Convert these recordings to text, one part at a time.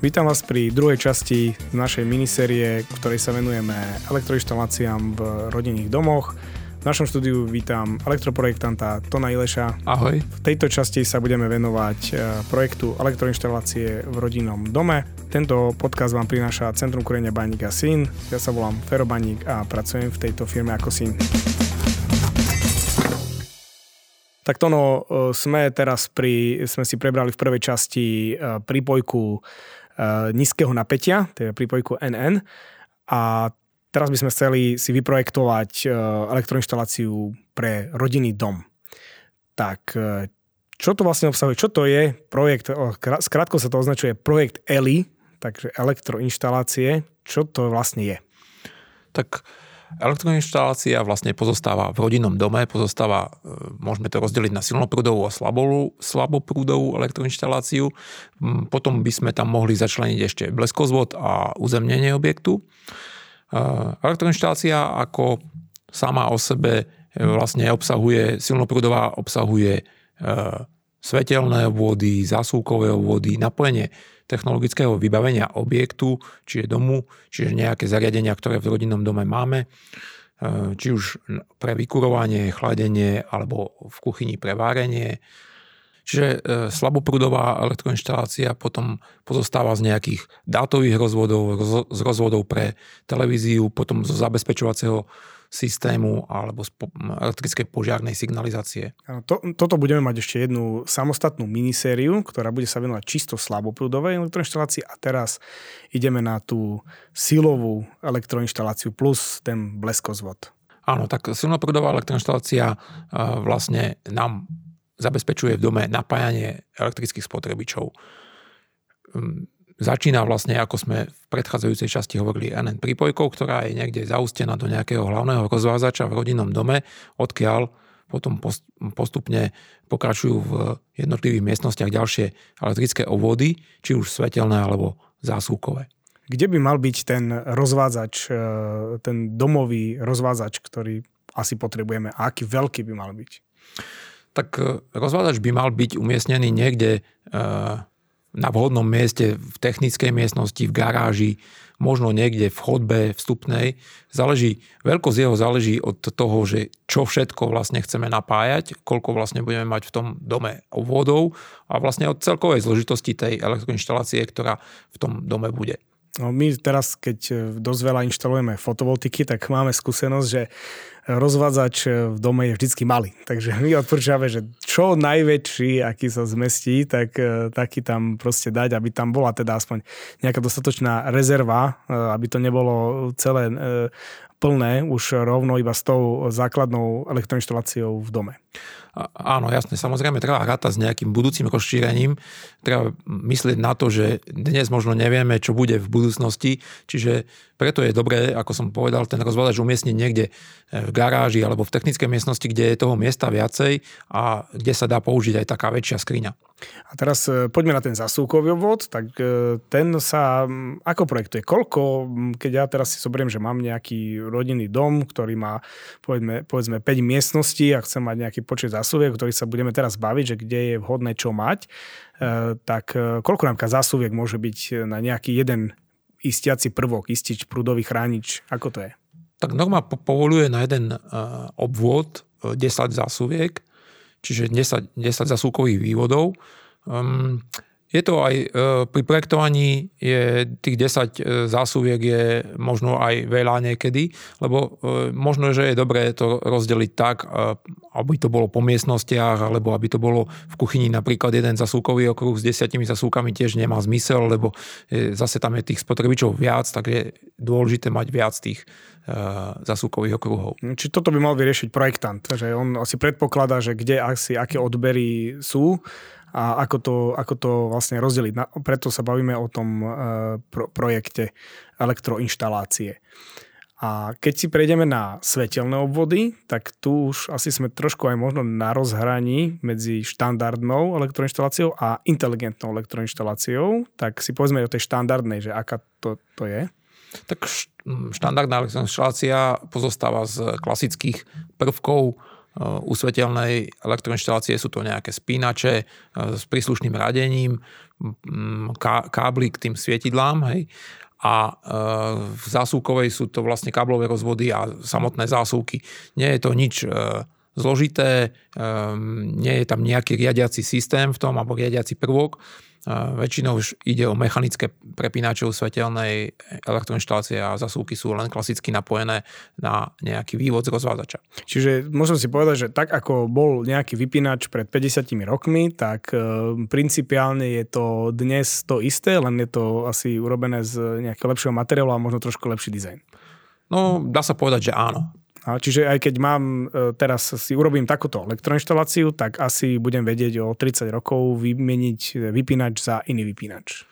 Vítam vás pri druhej časti našej minisérie, ktorej sa venujeme elektroinštaláciám v rodinných domoch. V našom štúdiu vítam elektroprojektanta Tona Ileša. Ahoj. V tejto časti sa budeme venovať e, projektu elektroinštalácie v rodinnom dome. Tento podcast vám prináša Centrum korenia Baník a Syn. Ja sa volám Fero Baník a pracujem v tejto firme ako Syn. Tak Tono, e, sme teraz pri, sme si prebrali v prvej časti e, prípojku nízkeho napätia, teda prípojku NN. A teraz by sme chceli si vyprojektovať elektroinštaláciu pre rodinný dom. Tak čo to vlastne obsahuje? Čo to je projekt? Skrátko sa to označuje projekt ELI, takže elektroinštalácie. Čo to vlastne je? Tak Elektroinštalácia vlastne pozostáva v rodinnom dome, pozostáva, e, môžeme to rozdeliť na silnoprúdovú a slaboprúdovú elektroinštaláciu. Mm, potom by sme tam mohli začleniť ešte bleskozvod a uzemnenie objektu. E, elektroinštalácia ako sama o sebe e, vlastne obsahuje, silnoprúdová obsahuje svetelné obvody, zásuvkové obvody, napojenie technologického vybavenia objektu, čiže domu, čiže nejaké zariadenia, ktoré v rodinnom dome máme, e, či už pre vykurovanie, chladenie alebo v kuchyni pre várenie. Čiže e, slaboprúdová elektroinštalácia potom pozostáva z nejakých dátových rozvodov, z rozvodov pre televíziu, potom zo zabezpečovacieho systému alebo z elektrickej požiarnej signalizácie. To, toto budeme mať ešte jednu samostatnú minisériu, ktorá bude sa venovať čisto slaboprúdovej elektroinštalácii a teraz ideme na tú silovú elektroinštaláciu plus ten bleskozvod. Áno, tak silnoprúdová elektroinštalácia vlastne nám zabezpečuje v dome napájanie elektrických spotrebičov Začína vlastne, ako sme v predchádzajúcej časti hovorili, NN prípojkou, ktorá je niekde zaustená do nejakého hlavného rozvázača v rodinnom dome, odkiaľ potom postupne pokračujú v jednotlivých miestnostiach ďalšie elektrické obvody, či už svetelné alebo zásuvkové. Kde by mal byť ten rozvádzač, e, ten domový rozvádzač, ktorý asi potrebujeme a aký veľký by mal byť? Tak e, rozvádzač by mal byť umiestnený niekde e, na vhodnom mieste v technickej miestnosti, v garáži, možno niekde v chodbe vstupnej. Záleží, veľkosť jeho záleží od toho, že čo všetko vlastne chceme napájať, koľko vlastne budeme mať v tom dome obvodov a vlastne od celkovej zložitosti tej elektroinštalácie, ktorá v tom dome bude. No my teraz, keď e, dosť veľa inštalujeme fotovoltiky, tak máme skúsenosť, že rozvádzač e, v dome je vždycky malý. Takže my odporúčame, že čo najväčší, aký sa zmestí, tak e, taký tam proste dať, aby tam bola teda aspoň nejaká dostatočná rezerva, aby to nebolo celé plné už rovno iba s tou základnou elektroinštaláciou v dome. Áno, jasne, samozrejme treba rátať s nejakým budúcim rozšírením, treba myslieť na to, že dnes možno nevieme, čo bude v budúcnosti, čiže preto je dobré, ako som povedal, ten rozvládač umiestniť niekde e, v garáži alebo v technickej miestnosti, kde je toho miesta viacej a kde sa dá použiť aj taká väčšia skriňa. A teraz e, poďme na ten zasúkový obvod, tak e, ten sa ako projektuje? Koľko, keď ja teraz si zoberiem, že mám nejaký rodinný dom, ktorý má povedzme, povedzme 5 miestností a chcem mať nejaký počet zásuvek, ktorý sa budeme teraz baviť, že kde je vhodné čo mať, tak koľko nám zásuvek môže byť na nejaký jeden istiaci prvok, istič, prúdový chránič? Ako to je? Tak norma povoluje na jeden obvod 10 e, zásuviek, čiže 10, 10 zasúkových vývodov. Um, je to aj e, pri projektovaní je tých 10 e, zásuviek je možno aj veľa niekedy, lebo e, možno, že je dobré to rozdeliť tak, aby to bolo po miestnostiach, alebo aby to bolo v kuchyni napríklad jeden zasúkový okruh s desiatimi zasúkami tiež nemá zmysel, lebo zase tam je tých spotrebičov viac, tak je dôležité mať viac tých zasúkových okruhov. Či toto by mal vyriešiť projektant, že on asi predpokladá, že kde asi aké odbery sú a ako to, ako to vlastne rozdeliť. Na, preto sa bavíme o tom e, pro, projekte elektroinštalácie. A keď si prejdeme na svetelné obvody, tak tu už asi sme trošku aj možno na rozhraní medzi štandardnou elektroinštaláciou a inteligentnou elektroinštaláciou. Tak si povedzme o tej štandardnej, že aká to, to je. Tak štandardná elektroinštalácia pozostáva z klasických prvkov u svetelnej elektroinštalácie sú to nejaké spínače e, s príslušným radením, kábly k tým svietidlám, hej, a v zásuvkovej sú to vlastne káblové rozvody a samotné zásuvky. Nie je to nič zložité, nie je tam nejaký riadiaci systém v tom alebo riadiaci prvok, Väčšinou už ide o mechanické prepínačov svetelnej elektroinštalácie a zasúky sú len klasicky napojené na nejaký vývod z rozvádzača. Čiže môžem si povedať, že tak ako bol nejaký vypínač pred 50 rokmi, tak e, principiálne je to dnes to isté, len je to asi urobené z nejakého lepšieho materiálu a možno trošku lepší dizajn. No, dá sa povedať, že áno. A čiže aj keď mám, e, teraz si urobím takúto elektroinštaláciu, tak asi budem vedieť o 30 rokov vymeniť e, vypínač za iný vypínač.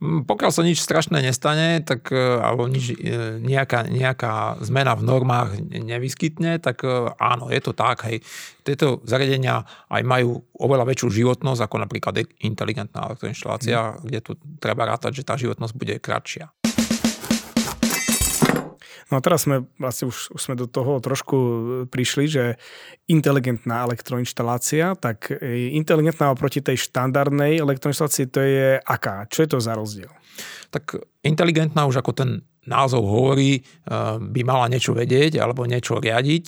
Mm, pokiaľ sa nič strašné nestane, tak, e, alebo nič, nejaká, nejaká zmena v normách nevyskytne, tak áno, je to tak. Hej. Tieto zariadenia aj majú oveľa väčšiu životnosť ako napríklad inteligentná elektroinštalácia, mm. kde tu treba rátať, že tá životnosť bude kratšia. No a teraz sme vlastne už, už sme do toho trošku e, prišli, že inteligentná elektroinštalácia, tak e, inteligentná oproti tej štandardnej elektroinštalácii to je aká? Čo je to za rozdiel? Tak inteligentná už ako ten názov hovorí, e, by mala niečo vedieť alebo niečo riadiť,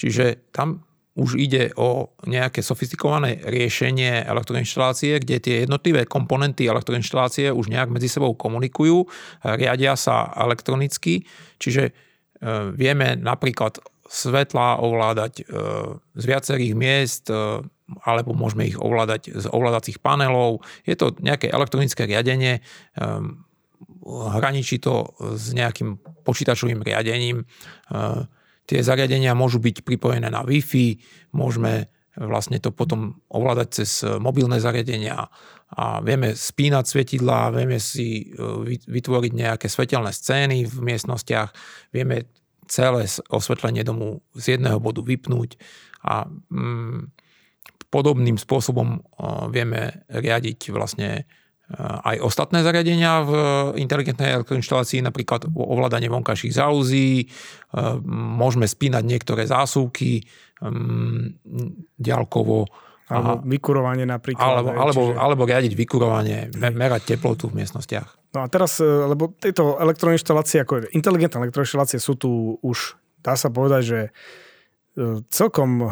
čiže tam už ide o nejaké sofistikované riešenie elektroinštalácie, kde tie jednotlivé komponenty elektroinštalácie už nejak medzi sebou komunikujú, riadia sa elektronicky, čiže e, vieme napríklad svetla ovládať e, z viacerých miest, e, alebo môžeme ich ovládať z ovládacích panelov. Je to nejaké elektronické riadenie, hraničí to s nejakým počítačovým riadením Tie zariadenia môžu byť pripojené na Wi-Fi, môžeme vlastne to potom ovládať cez mobilné zariadenia a vieme spínať svetidlá, vieme si e, vytvoriť nejaké svetelné scény v miestnostiach, vieme celé osvetlenie domu z jedného bodu vypnúť a mm, podobným spôsobom e, vieme riadiť vlastne aj ostatné zariadenia v inteligentnej elektroinštalácii, napríklad ovládanie vonkajších záuzí, e, môžeme spínať niektoré zásuvky mm, ďalkovo. Alebo vykurovanie napríklad. Alebo, alebo, čiže... alebo riadiť vykurovanie, merať teplotu v miestnostiach. No a teraz, e, lebo tieto elektroinštalácie, ako inteligentné elektroinštalácie sú tu už, dá sa povedať, že celkom e,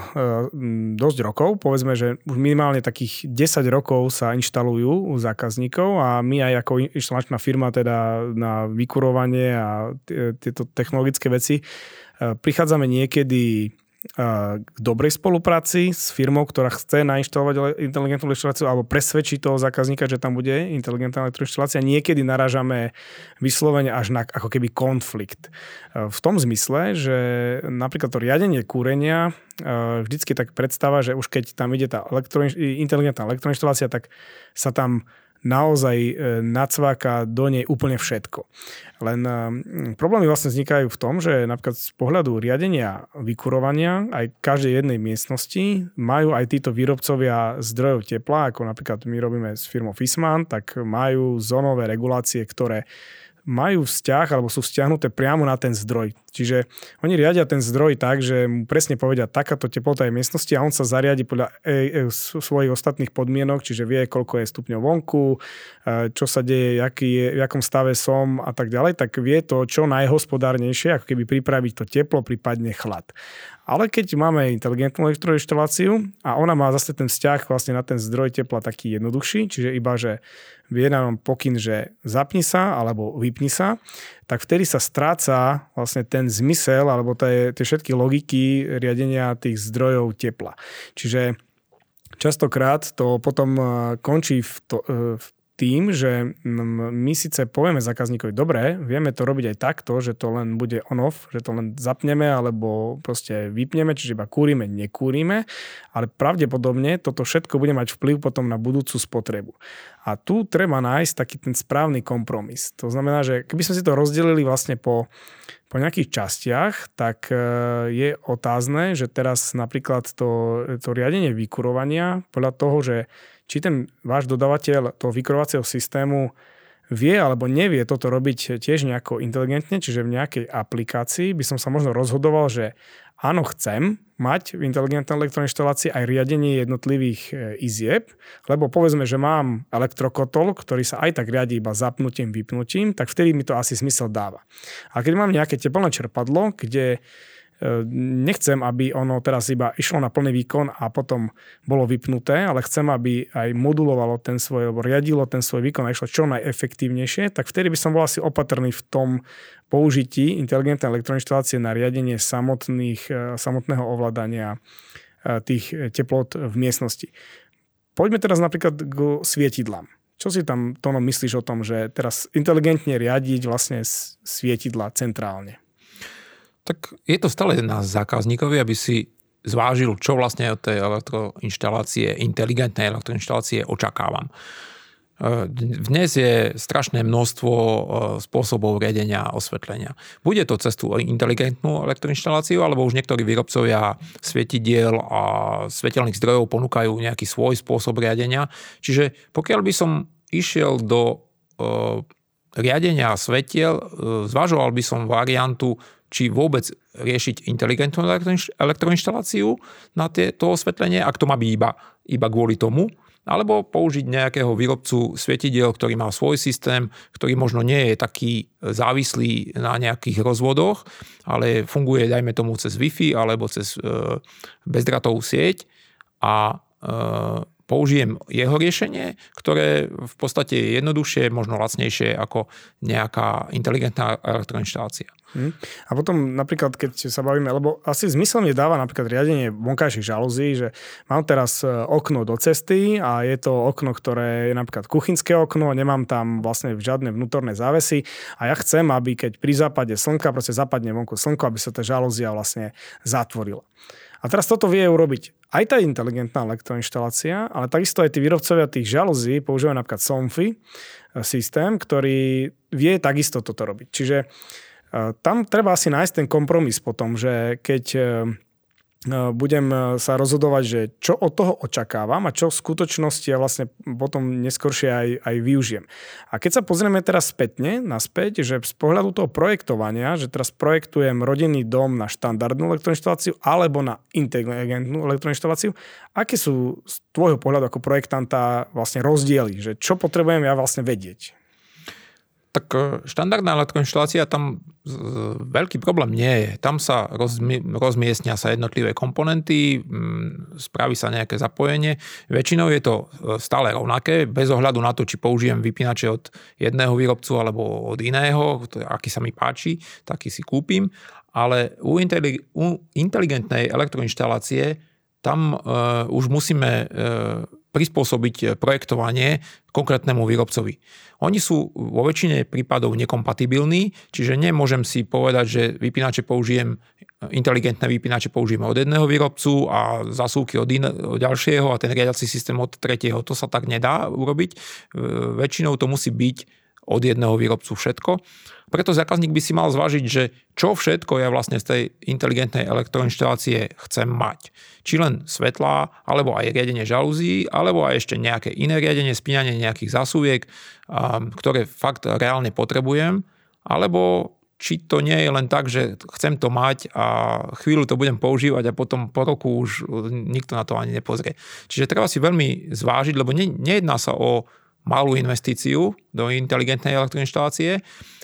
dosť rokov, povedzme, že už minimálne takých 10 rokov sa inštalujú u zákazníkov a my aj ako inštalačná firma teda na vykurovanie a tieto technologické veci e, prichádzame niekedy k dobrej spolupráci s firmou, ktorá chce nainštalovať inteligentnú elektroinštaláciu alebo presvedčiť toho zákazníka, že tam bude inteligentná elektroinštalácia. Niekedy naražame vyslovene až na ako keby konflikt. E, v tom zmysle, že napríklad to riadenie kúrenia e, vždycky tak predstava, že už keď tam ide tá elektroinš- inteligentná elektroinštalácia, tak sa tam naozaj e, nacváka do nej úplne všetko. Len e, problémy vlastne vznikajú v tom, že napríklad z pohľadu riadenia vykurovania aj každej jednej miestnosti majú aj títo výrobcovia zdrojov tepla, ako napríklad my robíme s firmou Fisman, tak majú zónové regulácie, ktoré majú vzťah alebo sú vzťahnuté priamo na ten zdroj. Čiže oni riadia ten zdroj tak, že mu presne povedia, takáto teplota je miestnosti a on sa zariadi podľa e, e, svojich ostatných podmienok, čiže vie, koľko je stupňov vonku, e, čo sa deje, aký je, v akom stave som a tak ďalej, tak vie to čo najhospodárnejšie, ako keby pripraviť to teplo, prípadne chlad. Ale keď máme inteligentnú elektroinštaláciu a ona má zase ten vzťah vlastne na ten zdroj tepla taký jednoduchší, čiže iba, že vie nám pokyn, že zapni sa alebo vypni sa, tak vtedy sa stráca vlastne ten zmysel alebo tie, tie všetky logiky riadenia tých zdrojov tepla. Čiže častokrát to potom eh, končí v, to, eh, v tým, že my síce povieme zákazníkovi, dobre, vieme to robiť aj takto, že to len bude on-off, že to len zapneme alebo proste vypneme, čiže iba kúrime, nekúrime, ale pravdepodobne toto všetko bude mať vplyv potom na budúcu spotrebu. A tu treba nájsť taký ten správny kompromis. To znamená, že keby sme si to rozdelili vlastne po, po nejakých častiach, tak e, je otázne, že teraz napríklad to, to riadenie vykurovania podľa toho, že či ten váš dodavateľ toho vykurovacieho systému vie alebo nevie toto robiť tiež nejako inteligentne, čiže v nejakej aplikácii by som sa možno rozhodoval, že áno, chcem mať v inteligentnej elektroinštalácii aj riadenie jednotlivých e, izieb, lebo povedzme, že mám elektrokotol, ktorý sa aj tak riadi iba zapnutím, vypnutím, tak vtedy mi to asi zmysel dáva. A keď mám nejaké teplné čerpadlo, kde nechcem, aby ono teraz iba išlo na plný výkon a potom bolo vypnuté, ale chcem, aby aj modulovalo ten svoj, alebo riadilo ten svoj výkon a išlo čo najefektívnejšie, tak vtedy by som bol asi opatrný v tom použití inteligentnej elektroinštalácie na riadenie samotných, e, samotného ovládania e, tých teplot v miestnosti. Poďme teraz napríklad k svietidlám. Čo si tam, Tono, myslíš o tom, že teraz inteligentne riadiť vlastne svietidla centrálne? Tak je to stále na zákazníkovi, aby si zvážil, čo vlastne od tej elektroinštalácie, inteligentnej elektroinštalácie očakávam. E, dnes je strašné množstvo e, spôsobov riadenia osvetlenia. Bude to cez tú inteligentnú elektroinštaláciu, alebo už niektorí výrobcovia svietidiel a svetelných zdrojov ponúkajú nejaký svoj spôsob riadenia. Čiže pokiaľ by som išiel do e, riadenia svetiel, zvažoval by som variantu či vôbec riešiť inteligentnú elektroinštaláciu na to osvetlenie, ak to má byť iba, iba kvôli tomu, alebo použiť nejakého výrobcu svietidiel, ktorý má svoj systém, ktorý možno nie je taký závislý na nejakých rozvodoch, ale funguje, dajme tomu, cez Wi-Fi alebo cez e, bezdratovú sieť a e, použijem jeho riešenie, ktoré v podstate je jednoduchšie, možno lacnejšie ako nejaká inteligentná elektroinštalácia. Hmm. A potom napríklad, keď sa bavíme, lebo asi zmysel mi dáva napríklad riadenie vonkajších žalúzí, že mám teraz e, okno do cesty a je to okno, ktoré je napríklad kuchynské okno, nemám tam vlastne žiadne vnútorné závesy a ja chcem, aby keď pri západe slnka, proste zapadne vonku slnko, aby sa tá žalúzia vlastne zatvorila. A teraz toto vie urobiť aj tá inteligentná elektroinštalácia, ale takisto aj tí výrobcovia tých žalúzí používajú napríklad Somfy e, systém, ktorý vie takisto toto robiť. Čiže e, tam treba asi nájsť ten kompromis potom, že keď E, budem e, sa rozhodovať, že čo od toho očakávam a čo v skutočnosti ja vlastne potom neskôršie aj, aj využijem. A keď sa pozrieme teraz spätne, naspäť, že z pohľadu toho projektovania, že teraz projektujem rodinný dom na štandardnú elektroinštaláciu alebo na inteligentnú elektroinštaláciu, aké sú z tvojho pohľadu ako projektanta vlastne rozdiely, že čo potrebujem ja vlastne vedieť? Tak e, štandardná elektroinštalácia tam veľký problém nie je. Tam sa rozmiestnia sa jednotlivé komponenty, spraví sa nejaké zapojenie. Väčšinou je to e, stále rovnaké, bez ohľadu na to, či použijem vypínače od jedného výrobcu alebo od iného, aký sa mi páči, taký si kúpim. Ale u, inteligentnej elektroinštalácie tam uh, už musíme uh, prispôsobiť projektovanie konkrétnemu výrobcovi. Oni sú vo väčšine prípadov nekompatibilní, čiže nemôžem si povedať, že vypínače použijem, inteligentné vypínače použijeme od jedného výrobcu a zasúky od, in, od ďalšieho a ten riadiaci systém od tretieho. To sa tak nedá urobiť. Väčšinou to musí byť od jedného výrobcu všetko. Preto zákazník by si mal zvážiť, že čo všetko ja vlastne z tej inteligentnej elektroinštalácie chcem mať. Či len svetlá, alebo aj riadenie žalúzí, alebo aj ešte nejaké iné riadenie, spínanie nejakých zásuvek, ktoré fakt reálne potrebujem, alebo či to nie je len tak, že chcem to mať a chvíľu to budem používať a potom po roku už nikto na to ani nepozrie. Čiže treba si veľmi zvážiť, lebo ne, nejedná sa o malú investíciu do inteligentnej elektroinštalácie,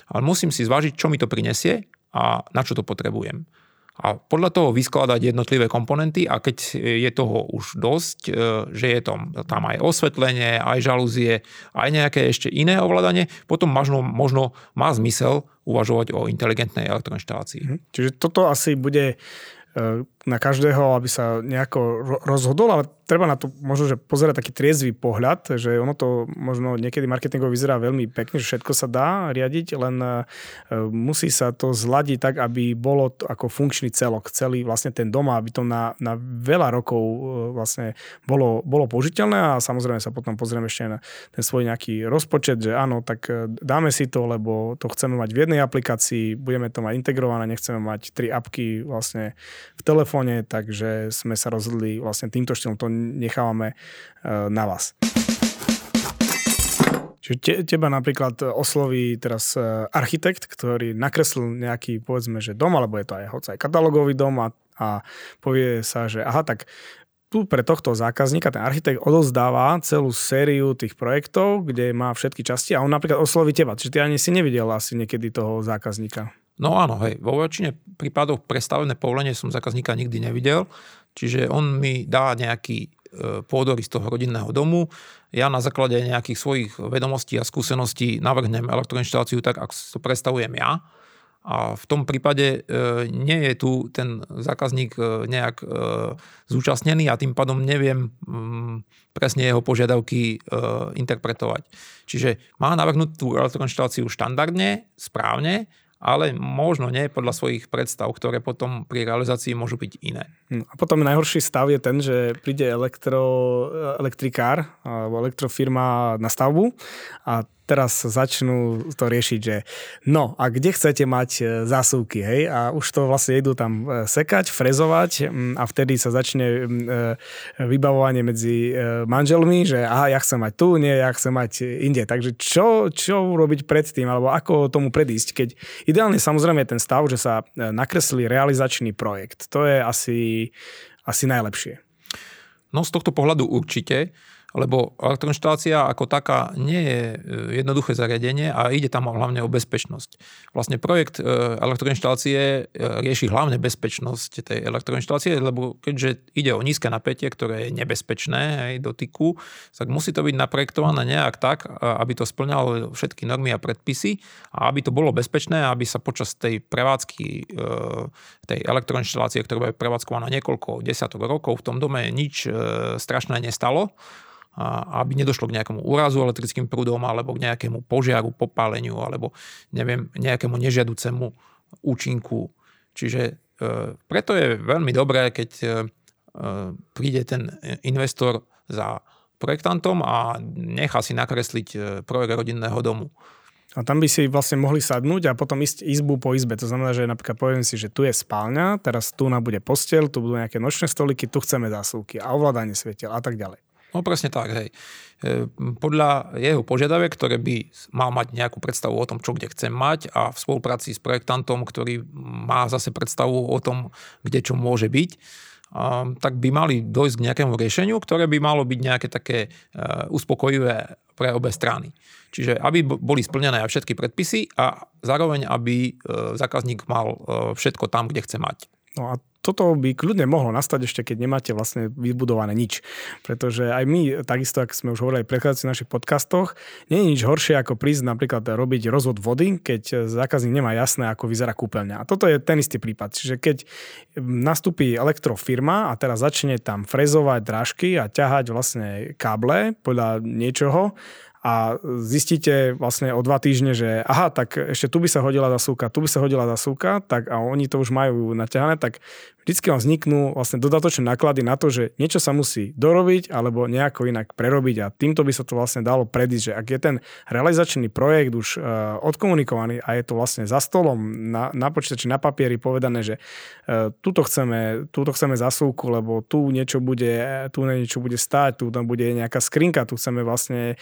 ale musím si zvážiť, čo mi to prinesie a na čo to potrebujem. A podľa toho vyskladať jednotlivé komponenty a keď je toho už dosť, e, že je tam, tam aj osvetlenie, aj žalúzie, aj nejaké ešte iné ovládanie, potom možno, možno má zmysel uvažovať o inteligentnej elektroinštalácii. Mhm. Čiže toto asi bude e, na každého, aby sa nejako rozhodol, ale treba na to možno, že pozerať taký triezvý pohľad, že ono to možno niekedy marketingovo vyzerá veľmi pekne, že všetko sa dá riadiť, len e, musí sa to zladiť tak, aby bolo to ako funkčný celok, celý vlastne ten dom, aby to na, na veľa rokov e, vlastne bolo, bolo použiteľné a samozrejme sa potom pozrieme ešte na ten svoj nejaký rozpočet, že áno, tak e, dáme si to, lebo to chceme mať v jednej aplikácii, budeme to mať integrované, nechceme mať tri apky vlastne v telefóne, takže sme sa rozhodli vlastne týmto štýlom to nechávame e, na vás. Čiže te, teba napríklad osloví teraz e, architekt, ktorý nakreslil nejaký, povedzme, že dom, alebo je to aj hoď aj katalógový dom a, a povie sa, že aha, tak tu pre tohto zákazníka ten architekt odozdáva celú sériu tých projektov, kde má všetky časti a on napríklad osloví teba. Čiže ty ani si nevidel asi niekedy toho zákazníka. No áno, hej, vo väčšine prípadov prestavené povolenie som zákazníka nikdy nevidel, čiže on mi dá nejaký e, pôdorys toho rodinného domu, ja na základe nejakých svojich vedomostí a skúseností navrhnem elektroinštaláciu tak, ako to predstavujem ja a v tom prípade e, nie je tu ten zákazník e, nejak zúčastnený a tým pádom neviem mm, presne jeho požiadavky interpretovať. Čiže má navrhnúť tú elektroinštaláciu štandardne, správne, ale možno nie podľa svojich predstav, ktoré potom pri realizácii môžu byť iné. Hm, a potom najhorší stav je ten, že príde elektro, elektrikár alebo elektrofirma na stavbu a teraz začnú to riešiť, že no a kde chcete mať e, zásuvky, hej? A už to vlastne idú tam e, sekať, frezovať mm, a vtedy sa začne mm, e, vybavovanie medzi manželmi, že aha, ja chcem mať tu, nie, ja chcem mať inde. Takže čo, čo urobiť predtým, alebo ako tomu predísť, keď ideálne samozrejme je ten stav, že sa nakreslí realizačný projekt. To je asi, asi najlepšie. No z tohto pohľadu určite lebo elektroinštalácia ako taká nie je e, jednoduché zariadenie a ide tam hlavne o bezpečnosť. Vlastne projekt e, elektroinštalácie e, rieši hlavne bezpečnosť tej elektroinštalácie, lebo keďže ide o nízke napätie, ktoré je nebezpečné aj dotyku, tak musí to byť naprojektované nejak tak, aby to splňalo všetky normy a predpisy a aby to bolo bezpečné, aby sa počas tej prevádzky tej elektroinštalácie, ktorá je prevádzkovaná niekoľko desiatok rokov v tom dome nič strašné nestalo aby nedošlo k nejakému úrazu elektrickým prúdom alebo k nejakému požiaru, popáleniu alebo neviem, nejakému nežiaducemu účinku. Čiže e, preto je veľmi dobré, keď e, príde ten investor za projektantom a nechá si nakresliť e, projekt rodinného domu. A tam by si vlastne mohli sadnúť a potom ísť izbu po izbe. To znamená, že napríklad poviem si, že tu je spálňa, teraz tu bude postel, tu budú nejaké nočné stoliky, tu chceme zásuvky a ovládanie svetiel a tak ďalej. No presne tak, hej. E, podľa jeho požiadaviek, ktoré by mal mať nejakú predstavu o tom, čo kde chce mať a v spolupráci s projektantom, ktorý má zase predstavu o tom, kde čo môže byť, tak by mali dojsť k nejakému riešeniu, ktoré by malo byť nejaké také e, uspokojivé pre obe strany. Čiže aby boli splnené aj všetky predpisy a zároveň, aby e, zákazník mal všetko tam, kde chce mať. No a toto by kľudne mohlo nastať ešte, keď nemáte vlastne vybudované nič. Pretože aj my, takisto, ako sme už hovorili v predchádzajúcich našich podcastoch, nie je nič horšie, ako prísť napríklad robiť rozvod vody, keď zákazník nemá jasné, ako vyzerá kúpeľňa. A toto je ten istý prípad. Čiže keď nastúpi elektrofirma a teraz začne tam frezovať drážky a ťahať vlastne káble podľa niečoho, a zistíte vlastne o dva týždne, že aha, tak ešte tu by sa hodila zasúka, tu by sa hodila zasúka, tak a oni to už majú naťahané, tak vždycky vám vzniknú vlastne dodatočné náklady na to, že niečo sa musí dorobiť alebo nejako inak prerobiť a týmto by sa to vlastne dalo predísť, že ak je ten realizačný projekt už uh, odkomunikovaný a je to vlastne za stolom na, na počítači, na papieri povedané, že uh, tuto chceme, tuto chceme zasúku, lebo tu niečo bude, tu niečo bude stáť, tu tam bude nejaká skrinka, tu chceme vlastne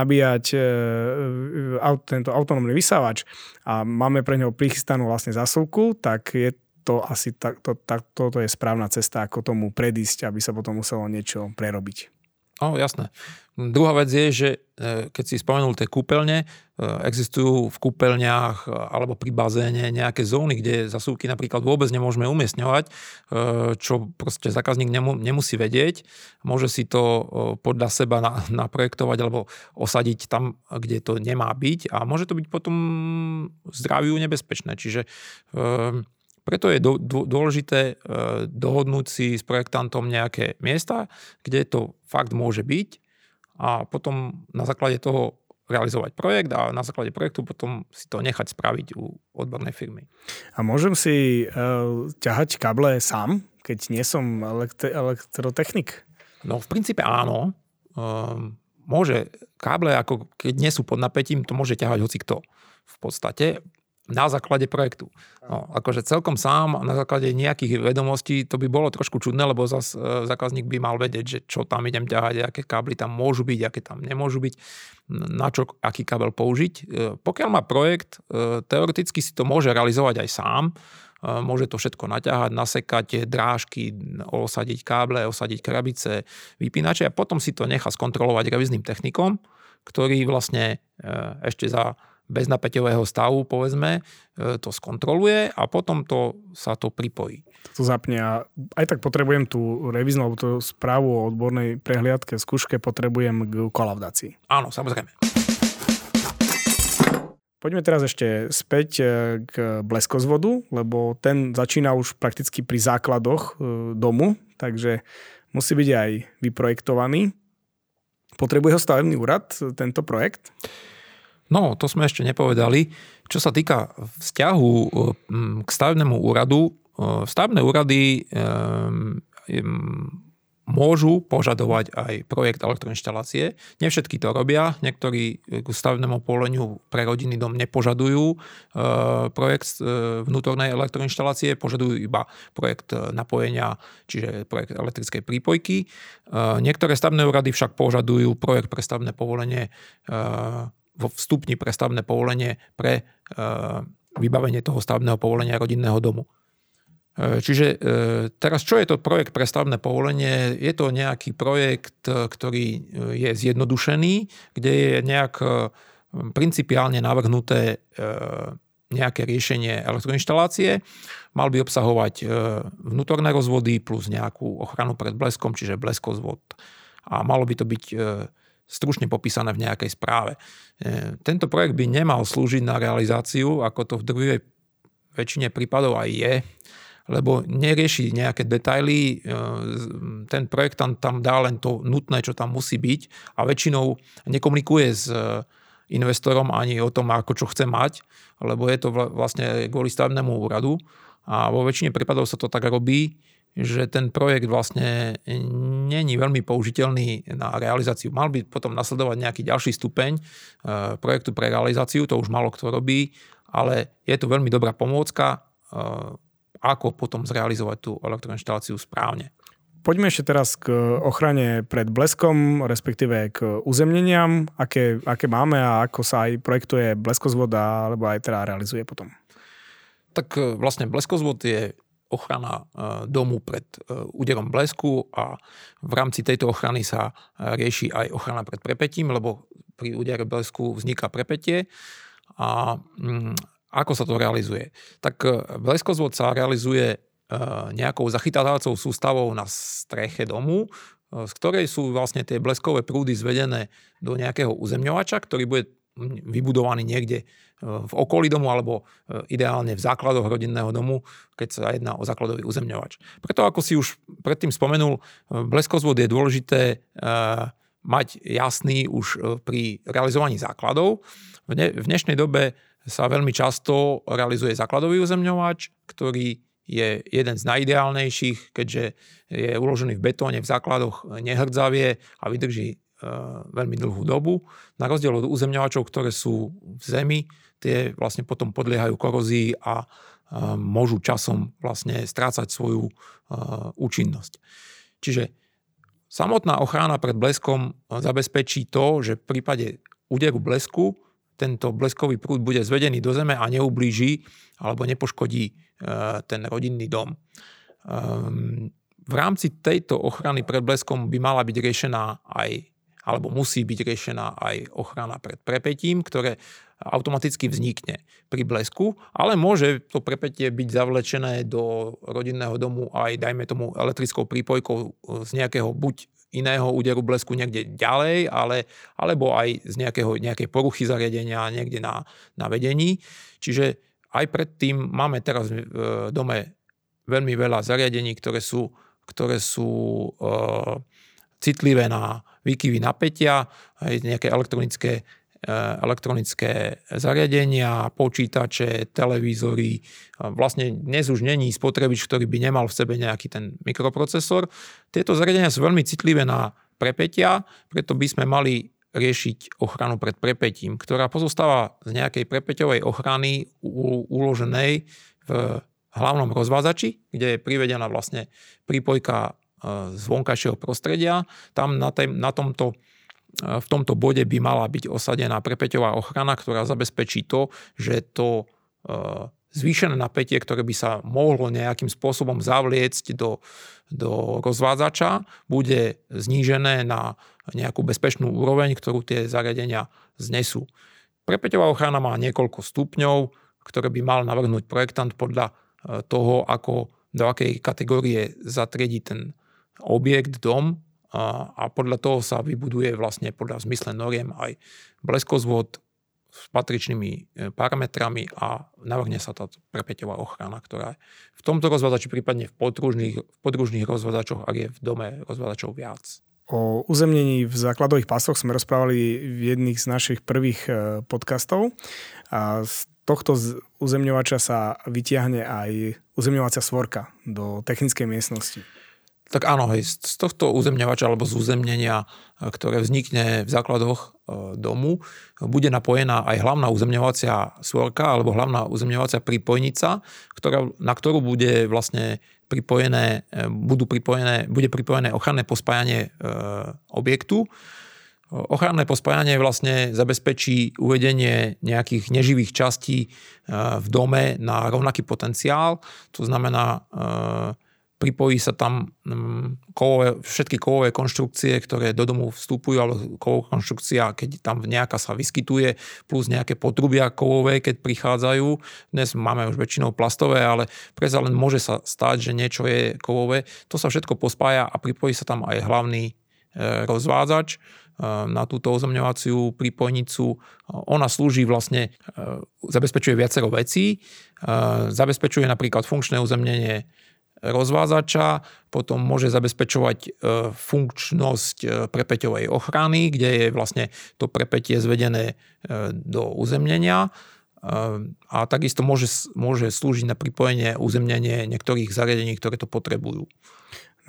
nabíjať uh, tento autonómny vysávač a máme pre neho prichystanú vlastne zasúku, tak je to asi tak, to, tak, toto je správna cesta, ako tomu predísť, aby sa potom muselo niečo prerobiť. No, jasné. Druhá vec je, že e, keď si spomenul tie kúpeľne, e, existujú v kúpeľniach e, alebo pri bazéne nejaké zóny, kde zasúky napríklad vôbec nemôžeme umiestňovať, čo proste zákazník nemusí vedieť. Môže si to podľa seba naprojektovať alebo osadiť tam, kde to nemá byť a môže to byť potom zdraviu nebezpečné. Čiže preto je dôležité e, dohodnúť si s projektantom nejaké miesta, kde to fakt môže byť a potom na základe toho realizovať projekt a na základe projektu potom si to nechať spraviť u odbornej firmy. A môžem si uh, ťahať kable sám, keď nie som elektri- elektrotechnik? No v princípe áno. Um, môže káble, ako keď nie sú pod napätím, to môže ťahať hoci kto. V podstate na základe projektu. No, akože celkom sám na základe nejakých vedomostí to by bolo trošku čudné, lebo zas e, zákazník by mal vedieť, že čo tam idem ťahať, aké kábly tam môžu byť, aké tam nemôžu byť, na čo aký kábel použiť. E, pokiaľ má projekt, e, teoreticky si to môže realizovať aj sám, môže to všetko naťahať, nasekať drážky, osadiť káble, osadiť krabice, vypínače a potom si to nechá skontrolovať revizným technikom, ktorý vlastne ešte za beznapäťového stavu, povedzme, e, to skontroluje a potom to sa to pripojí. To zapne a aj tak potrebujem tú reviznú alebo tú správu o odbornej prehliadke, skúške potrebujem k kolaudácii. Áno, samozrejme. Poďme teraz ešte späť e, k bleskozvodu, lebo ten začína už prakticky pri základoch e, domu, takže musí byť aj vyprojektovaný. Potrebuje ho stavebný úrad, tento projekt? No, to sme ešte nepovedali. Čo sa týka vzťahu eh, k stavebnému úradu, eh, stavebné úrady eh, môžu požadovať aj projekt elektroinštalácie. Nevšetky to robia, niektorí k stavebnému povoleniu pre rodinný dom nepožadujú projekt vnútornej elektroinštalácie, požadujú iba projekt napojenia, čiže projekt elektrickej prípojky. Niektoré stavebné úrady však požadujú projekt pre stavebné povolenie vo vstupni pre stavebné povolenie pre e, vybavenie toho stavebného povolenia rodinného domu. E, čiže e, teraz, čo je to projekt pre stavebné povolenie? Je to nejaký projekt, ktorý je zjednodušený, kde je nejak principiálne navrhnuté nejaké riešenie elektroinštalácie. Mal by obsahovať vnútorné rozvody plus nejakú ochranu pred bleskom, čiže bleskozvod. A malo by to byť stručne popísané v nejakej správe. E, tento projekt by nemal slúžiť na realizáciu, ako to v druhej väčšine prípadov aj je, lebo nerieši nejaké detaily, e, ten projektant tam dá len to nutné, čo tam musí byť a väčšinou nekomunikuje s e, investorom ani o tom, ako čo chce mať, lebo je to vlastne kvôli stavebnému úradu a vo väčšine prípadov sa to tak robí, že ten projekt vlastne není veľmi použiteľný na realizáciu. Mal by potom nasledovať nejaký ďalší stupeň e, projektu pre realizáciu, to už malo kto robí, ale je to veľmi dobrá pomôcka, e, ako potom zrealizovať tú elektroinštaláciu správne. Poďme ešte teraz k ochrane pred bleskom, respektíve k uzemneniam, aké, aké máme a ako sa aj projektuje bleskozvoda, alebo aj teda realizuje potom. Tak e, vlastne bleskozvod je ochrana e, domu pred e, úderom blesku a v rámci tejto ochrany sa e, rieši aj ochrana pred prepetím, lebo pri údere blesku vzniká prepetie. A mm, ako sa to realizuje? Tak bleskozvod sa realizuje nejakou zachytávacou sústavou na streche domu, z ktorej sú vlastne tie bleskové prúdy zvedené do nejakého uzemňovača, ktorý bude vybudovaný niekde e, v okolí domu alebo e, ideálne v základoch rodinného domu, keď sa jedná o základový uzemňovač. Preto, ako si už predtým spomenul, e, bleskozvod je dôležité mať jasný už pri realizovaní základov. V dnešnej dobe sa veľmi často realizuje základový uzemňovač, ktorý je jeden z najideálnejších, keďže je uložený v betóne, v základoch nehrdzavie a vydrží veľmi dlhú dobu. Na rozdiel od uzemňovačov, ktoré sú v zemi, tie vlastne potom podliehajú korozii a eh, môžu časom vlastne strácať svoju eh, účinnosť. Čiže samotná ochrana pred bleskom zabezpečí to, že v prípade úderu blesku tento bleskový prúd bude zvedený do zeme a neublíži alebo nepoškodí ten rodinný dom. Ehm, v rámci tejto ochrany pred bleskom by mala byť riešená aj alebo musí byť riešená aj ochrana pred prepetím, ktoré automaticky vznikne pri blesku, ale môže to prepetie byť zavlečené do rodinného domu aj, dajme tomu, elektrickou prípojkou z nejakého buď iného úderu blesku niekde ďalej, ale, alebo aj z nejakého, nejakej poruchy zariadenia niekde na, na vedení. Čiže aj predtým máme teraz v dome veľmi veľa zariadení, ktoré sú, ktoré sú e, citlivé na výkyvy napätia, aj nejaké elektronické e, elektronické zariadenia, počítače, televízory. Vlastne dnes už není spotrebič, ktorý by nemal v sebe nejaký ten mikroprocesor. Tieto zariadenia sú veľmi citlivé na prepetia, preto by sme mali riešiť ochranu pred prepetím, ktorá pozostáva z nejakej prepeťovej ochrany uloženej v hlavnom rozvádzači, kde je privedená vlastne prípojka z vonkajšieho prostredia. Tam na, tej, na tomto v tomto bode by mala byť osadená prepeťová ochrana, ktorá zabezpečí to, že to zvýšené napätie, ktoré by sa mohlo nejakým spôsobom zavliecť do, do rozvádzača, bude znížené na nejakú bezpečnú úroveň, ktorú tie zariadenia znesú. Prepeťová ochrana má niekoľko stupňov, ktoré by mal navrhnúť projektant podľa toho, ako, do akej kategórie zatriedi ten objekt, dom a, a podľa toho sa vybuduje vlastne podľa zmysle noriem aj bleskozvod, s patričnými e, parametrami a navrhne sa tá prepäťová ochrana, ktorá je v tomto rozvádzači, prípadne v podružných, v podružných rozvádzačoch, ak je v dome rozvádzačov viac. O uzemnení v základových pásoch sme rozprávali v jedných z našich prvých e, podcastov a z tohto uzemňovača sa vytiahne aj uzemňovacia svorka do technickej miestnosti. Tak áno, z tohto uzemňovača alebo z uzemnenia, e, ktoré vznikne v základoch e, domu, bude napojená aj hlavná uzemňovacia svorka alebo hlavná uzemňovacia prípojnica, ktorá, na ktorú bude vlastne pripojené, e, budú pripojené, bude pripojené ochranné pospájanie objektu. Ochranné pospájanie vlastne zabezpečí uvedenie nejakých neživých častí v dome na rovnaký potenciál. To znamená, pripojí sa tam mm, kovové, všetky kovové konštrukcie, ktoré do domu vstupujú, ale kovová konštrukcia, keď tam nejaká sa vyskytuje, plus nejaké potrubia kovové, keď prichádzajú. Dnes máme už väčšinou plastové, ale predsa len môže sa stať, že niečo je kovové. To sa všetko pospája a pripojí sa tam aj hlavný e, rozvádzač e, na túto ozemňovaciu prípojnicu. Ona slúži vlastne, e, zabezpečuje viacero vecí. Zabezpečuje napríklad funkčné uzemnenie rozvádzača, potom môže zabezpečovať e, funkčnosť e, prepeťovej ochrany, kde je vlastne to prepetie zvedené e, do uzemnenia a takisto môže, môže slúžiť na pripojenie uzemnenie niektorých zariadení, ktoré to potrebujú.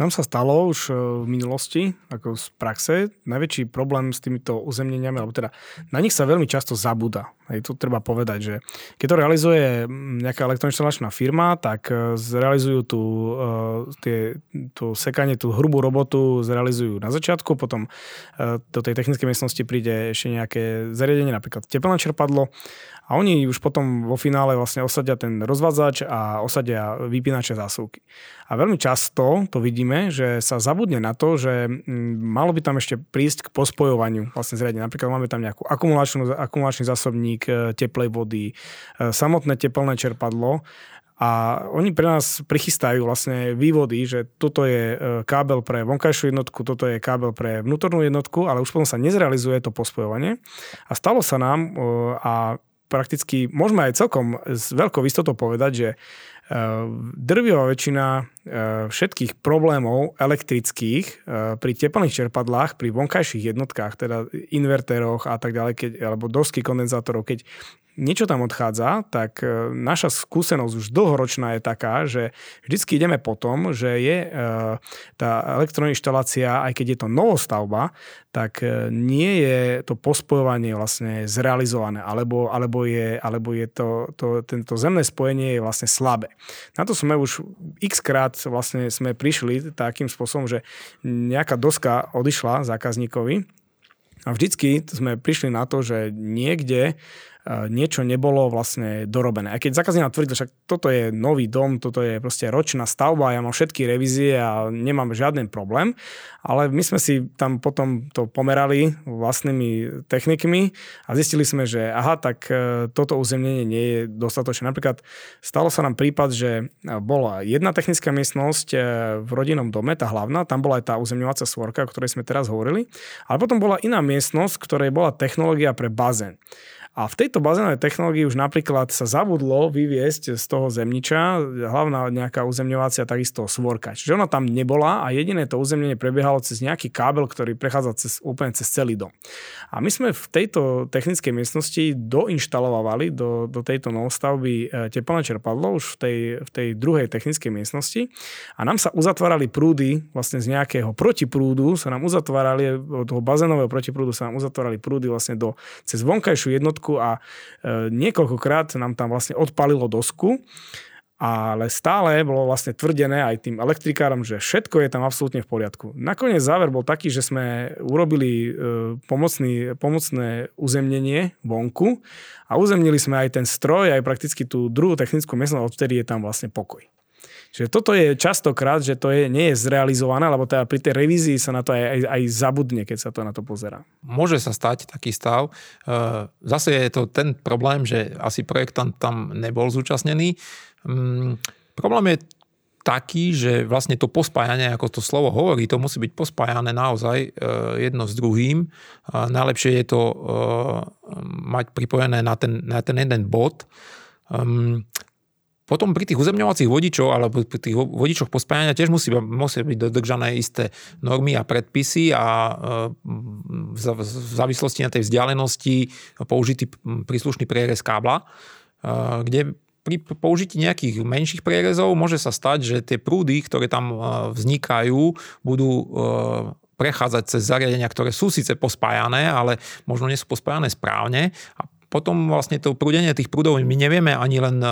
Nám sa stalo už e, v minulosti, ako z praxe, najväčší problém s týmito uzemneniami, alebo teda na nich sa veľmi často zabúda. Hej, to treba povedať, že keď to realizuje nejaká elektroinštalačná firma, tak e, zrealizujú tú, e, tie, tú sekanie, tú hrubú robotu zrealizujú na začiatku, potom do tej technickej miestnosti príde ešte nejaké zariadenie, napríklad teplné čerpadlo a oni už potom vo finále vlastne osadia ten rozvádzač a osadia vypínače zásuvky. A veľmi často to vidíme, že sa zabudne na to, že mm, malo by tam ešte prísť k pospojovaniu vlastne zriadenia. Napríklad máme tam nejakú akumulačnú, akumulačný zásobník e, teplej vody, e, samotné teplné čerpadlo a oni pre nás prichystajú vlastne vývody, že toto je e, kábel pre vonkajšiu jednotku, toto je kábel pre vnútornú jednotku, ale už potom sa nezrealizuje to pospojovanie. A stalo sa nám, a prakticky môžeme aj celkom s veľkou istotou povedať, že drvivá väčšina e, všetkých problémov elektrických e, pri teplných čerpadlách, pri vonkajších jednotkách, teda invertéroch a tak ďalej, keď, alebo dosky kondenzátorov, keď niečo tam odchádza, tak e, naša skúsenosť už dlhoročná je taká, že vždycky ideme po tom, že je e, tá elektroinštalácia, aj keď je to novostavba, tak e, nie je to pospojovanie vlastne zrealizované, alebo, alebo je, alebo je to, to, tento zemné spojenie je vlastne slabé. Na to sme už x krát vlastne sme prišli takým spôsobom, že nejaká doska odišla zákazníkovi a vždycky sme prišli na to, že niekde niečo nebolo vlastne dorobené. Aj keď zákazník tvrdil, však toto je nový dom, toto je proste ročná stavba, ja mám všetky revízie a nemám žiaden problém, ale my sme si tam potom to pomerali vlastnými technikmi a zistili sme, že aha, tak e, toto uzemnenie nie je dostatočné. Napríklad stalo sa nám prípad, že bola jedna technická miestnosť e, v rodinnom dome, tá hlavná, tam bola aj tá uzemňovacia svorka, o ktorej sme teraz hovorili, ale potom bola iná miestnosť, ktorej bola technológia pre bazén. A v tejto bazénovej technológii už napríklad sa zabudlo vyviesť z toho zemniča hlavná nejaká uzemňovacia takisto svorka. Čiže ona tam nebola a jediné to uzemnenie prebiehalo cez nejaký kábel, ktorý prechádza cez, úplne cez celý dom. A my sme v tejto technickej miestnosti doinštalovali do, do tejto novostavby e, teplné čerpadlo už v tej, v tej druhej technickej miestnosti a nám sa uzatvárali prúdy vlastne z nejakého protiprúdu, sa nám uzatvárali toho bazénového protiprúdu sa nám uzatvárali prúdy vlastne do, cez vonkajšiu jednotku jednotku a e, niekoľkokrát nám tam vlastne odpalilo dosku ale stále bolo vlastne tvrdené aj tým elektrikárom, že všetko je tam absolútne v poriadku. Nakoniec záver bol taký, že sme urobili e, pomocný, pomocné uzemnenie vonku a uzemnili sme aj ten stroj, aj prakticky tú druhú technickú miestnosť, odtedy je tam vlastne pokoj. Čiže toto je častokrát, že to je, nie je zrealizované, lebo teda pri tej revízii sa na to aj, aj, aj zabudne, keď sa to na to pozerá. Môže sa stať taký stav. E, zase je to ten problém, že asi projektant tam nebol zúčastnený. Mm, problém je taký, že vlastne to pospájanie, ako to slovo hovorí, to musí byť pospájane naozaj e, jedno s druhým. Najlepšie je to e, mať pripojené na ten, na ten jeden bod. Potom pri tých uzemňovacích vodičov alebo pri tých vodičoch pospájania tiež musí, musí byť dodržané isté normy a predpisy a e, v závislosti na tej vzdialenosti použitý príslušný prierez kábla, e, kde pri použití nejakých menších prierezov môže sa stať, že tie prúdy, ktoré tam e, vznikajú, budú prechádzať cez zariadenia, ktoré sú síce pospájané, ale možno nie sú pospájané správne a potom vlastne to prúdenie tých prúdov my nevieme ani len e,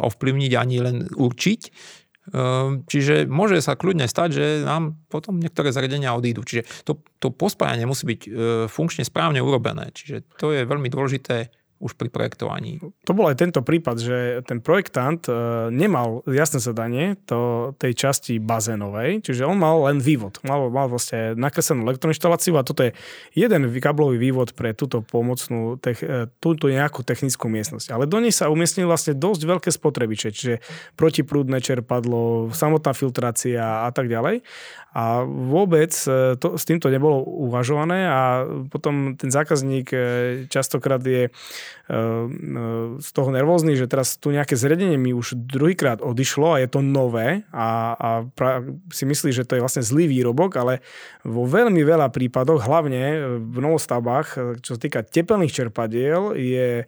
ovplyvniť, ani len určiť. E, čiže môže sa kľudne stať, že nám potom niektoré zariadenia odídu. Čiže to, to pospájanie musí byť e, funkčne správne urobené. Čiže to je veľmi dôležité už pri projektovaní. To bol aj tento prípad, že ten projektant e, nemal jasné zadanie to, tej časti bazénovej, čiže on mal len vývod. Mal, mal vlastne nakreslenú elektroinštaláciu a toto je jeden kablový vývod pre túto pomocnú, e, túto nejakú technickú miestnosť. Ale do nej sa umiestnili vlastne dosť veľké spotrebiče, čiže protiprúdne čerpadlo, samotná filtrácia a tak ďalej. A vôbec e, to, s týmto nebolo uvažované a potom ten zákazník častokrát je z toho nervózny, že teraz tu nejaké zredenie mi už druhýkrát odišlo a je to nové a, a pra, si myslí, že to je vlastne zlý výrobok, ale vo veľmi veľa prípadoch, hlavne v novostavbách, čo sa týka tepelných čerpadiel, je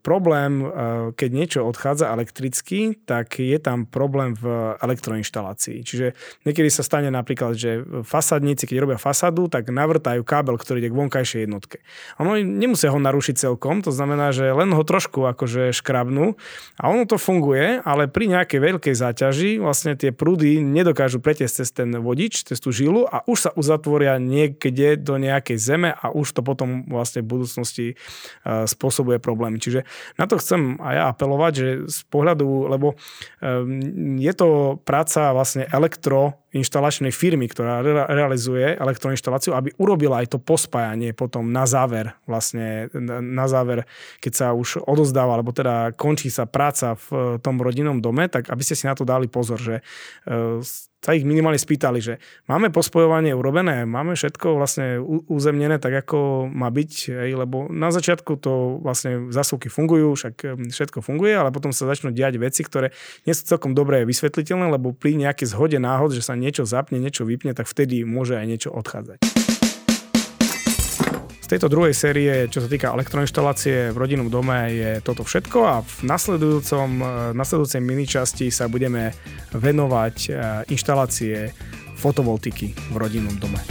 problém, eh, keď niečo odchádza elektricky, tak je tam problém v elektroinštalácii. Čiže niekedy sa stane napríklad, že fasadníci, keď robia fasadu, tak navrtajú kábel, ktorý ide k vonkajšej jednotke. Ono nemusia ho narušiť celkom, to znamená, že len ho trošku akože škrabnú a ono to funguje, ale pri nejakej veľkej záťaži vlastne tie prúdy nedokážu pretiesť cez ten vodič, cez tú žilu a už sa uzatvoria niekde do nejakej zeme a už to potom vlastne v budúcnosti eh, spôsobuje problém problémy. Čiže na to chcem aj ja apelovať, že z pohľadu, lebo ehm, je to práca vlastne elektro inštalačnej firmy, ktorá re- realizuje elektroinštaláciu, aby urobila aj to pospájanie potom na záver, vlastne na záver, keď sa už odozdáva, alebo teda končí sa práca v tom rodinnom dome, tak aby ste si na to dali pozor, že e, sa ich minimálne spýtali, že máme pospojovanie urobené, máme všetko vlastne uzemnené tak, ako má byť, lebo na začiatku to vlastne zasúky fungujú, však hm, všetko funguje, ale potom sa začnú diať veci, ktoré nie sú celkom dobre vysvetliteľné, lebo pri nejakej zhode náhod, že sa niečo zapne, niečo vypne, tak vtedy môže aj niečo odchádzať Z tejto druhej série, čo sa týka elektroinštalácie v rodinnom dome, je toto všetko a v nasledujúcom, nasledujúcej miničasti sa budeme venovať e, inštalácie fotovoltiky v rodinnom dome.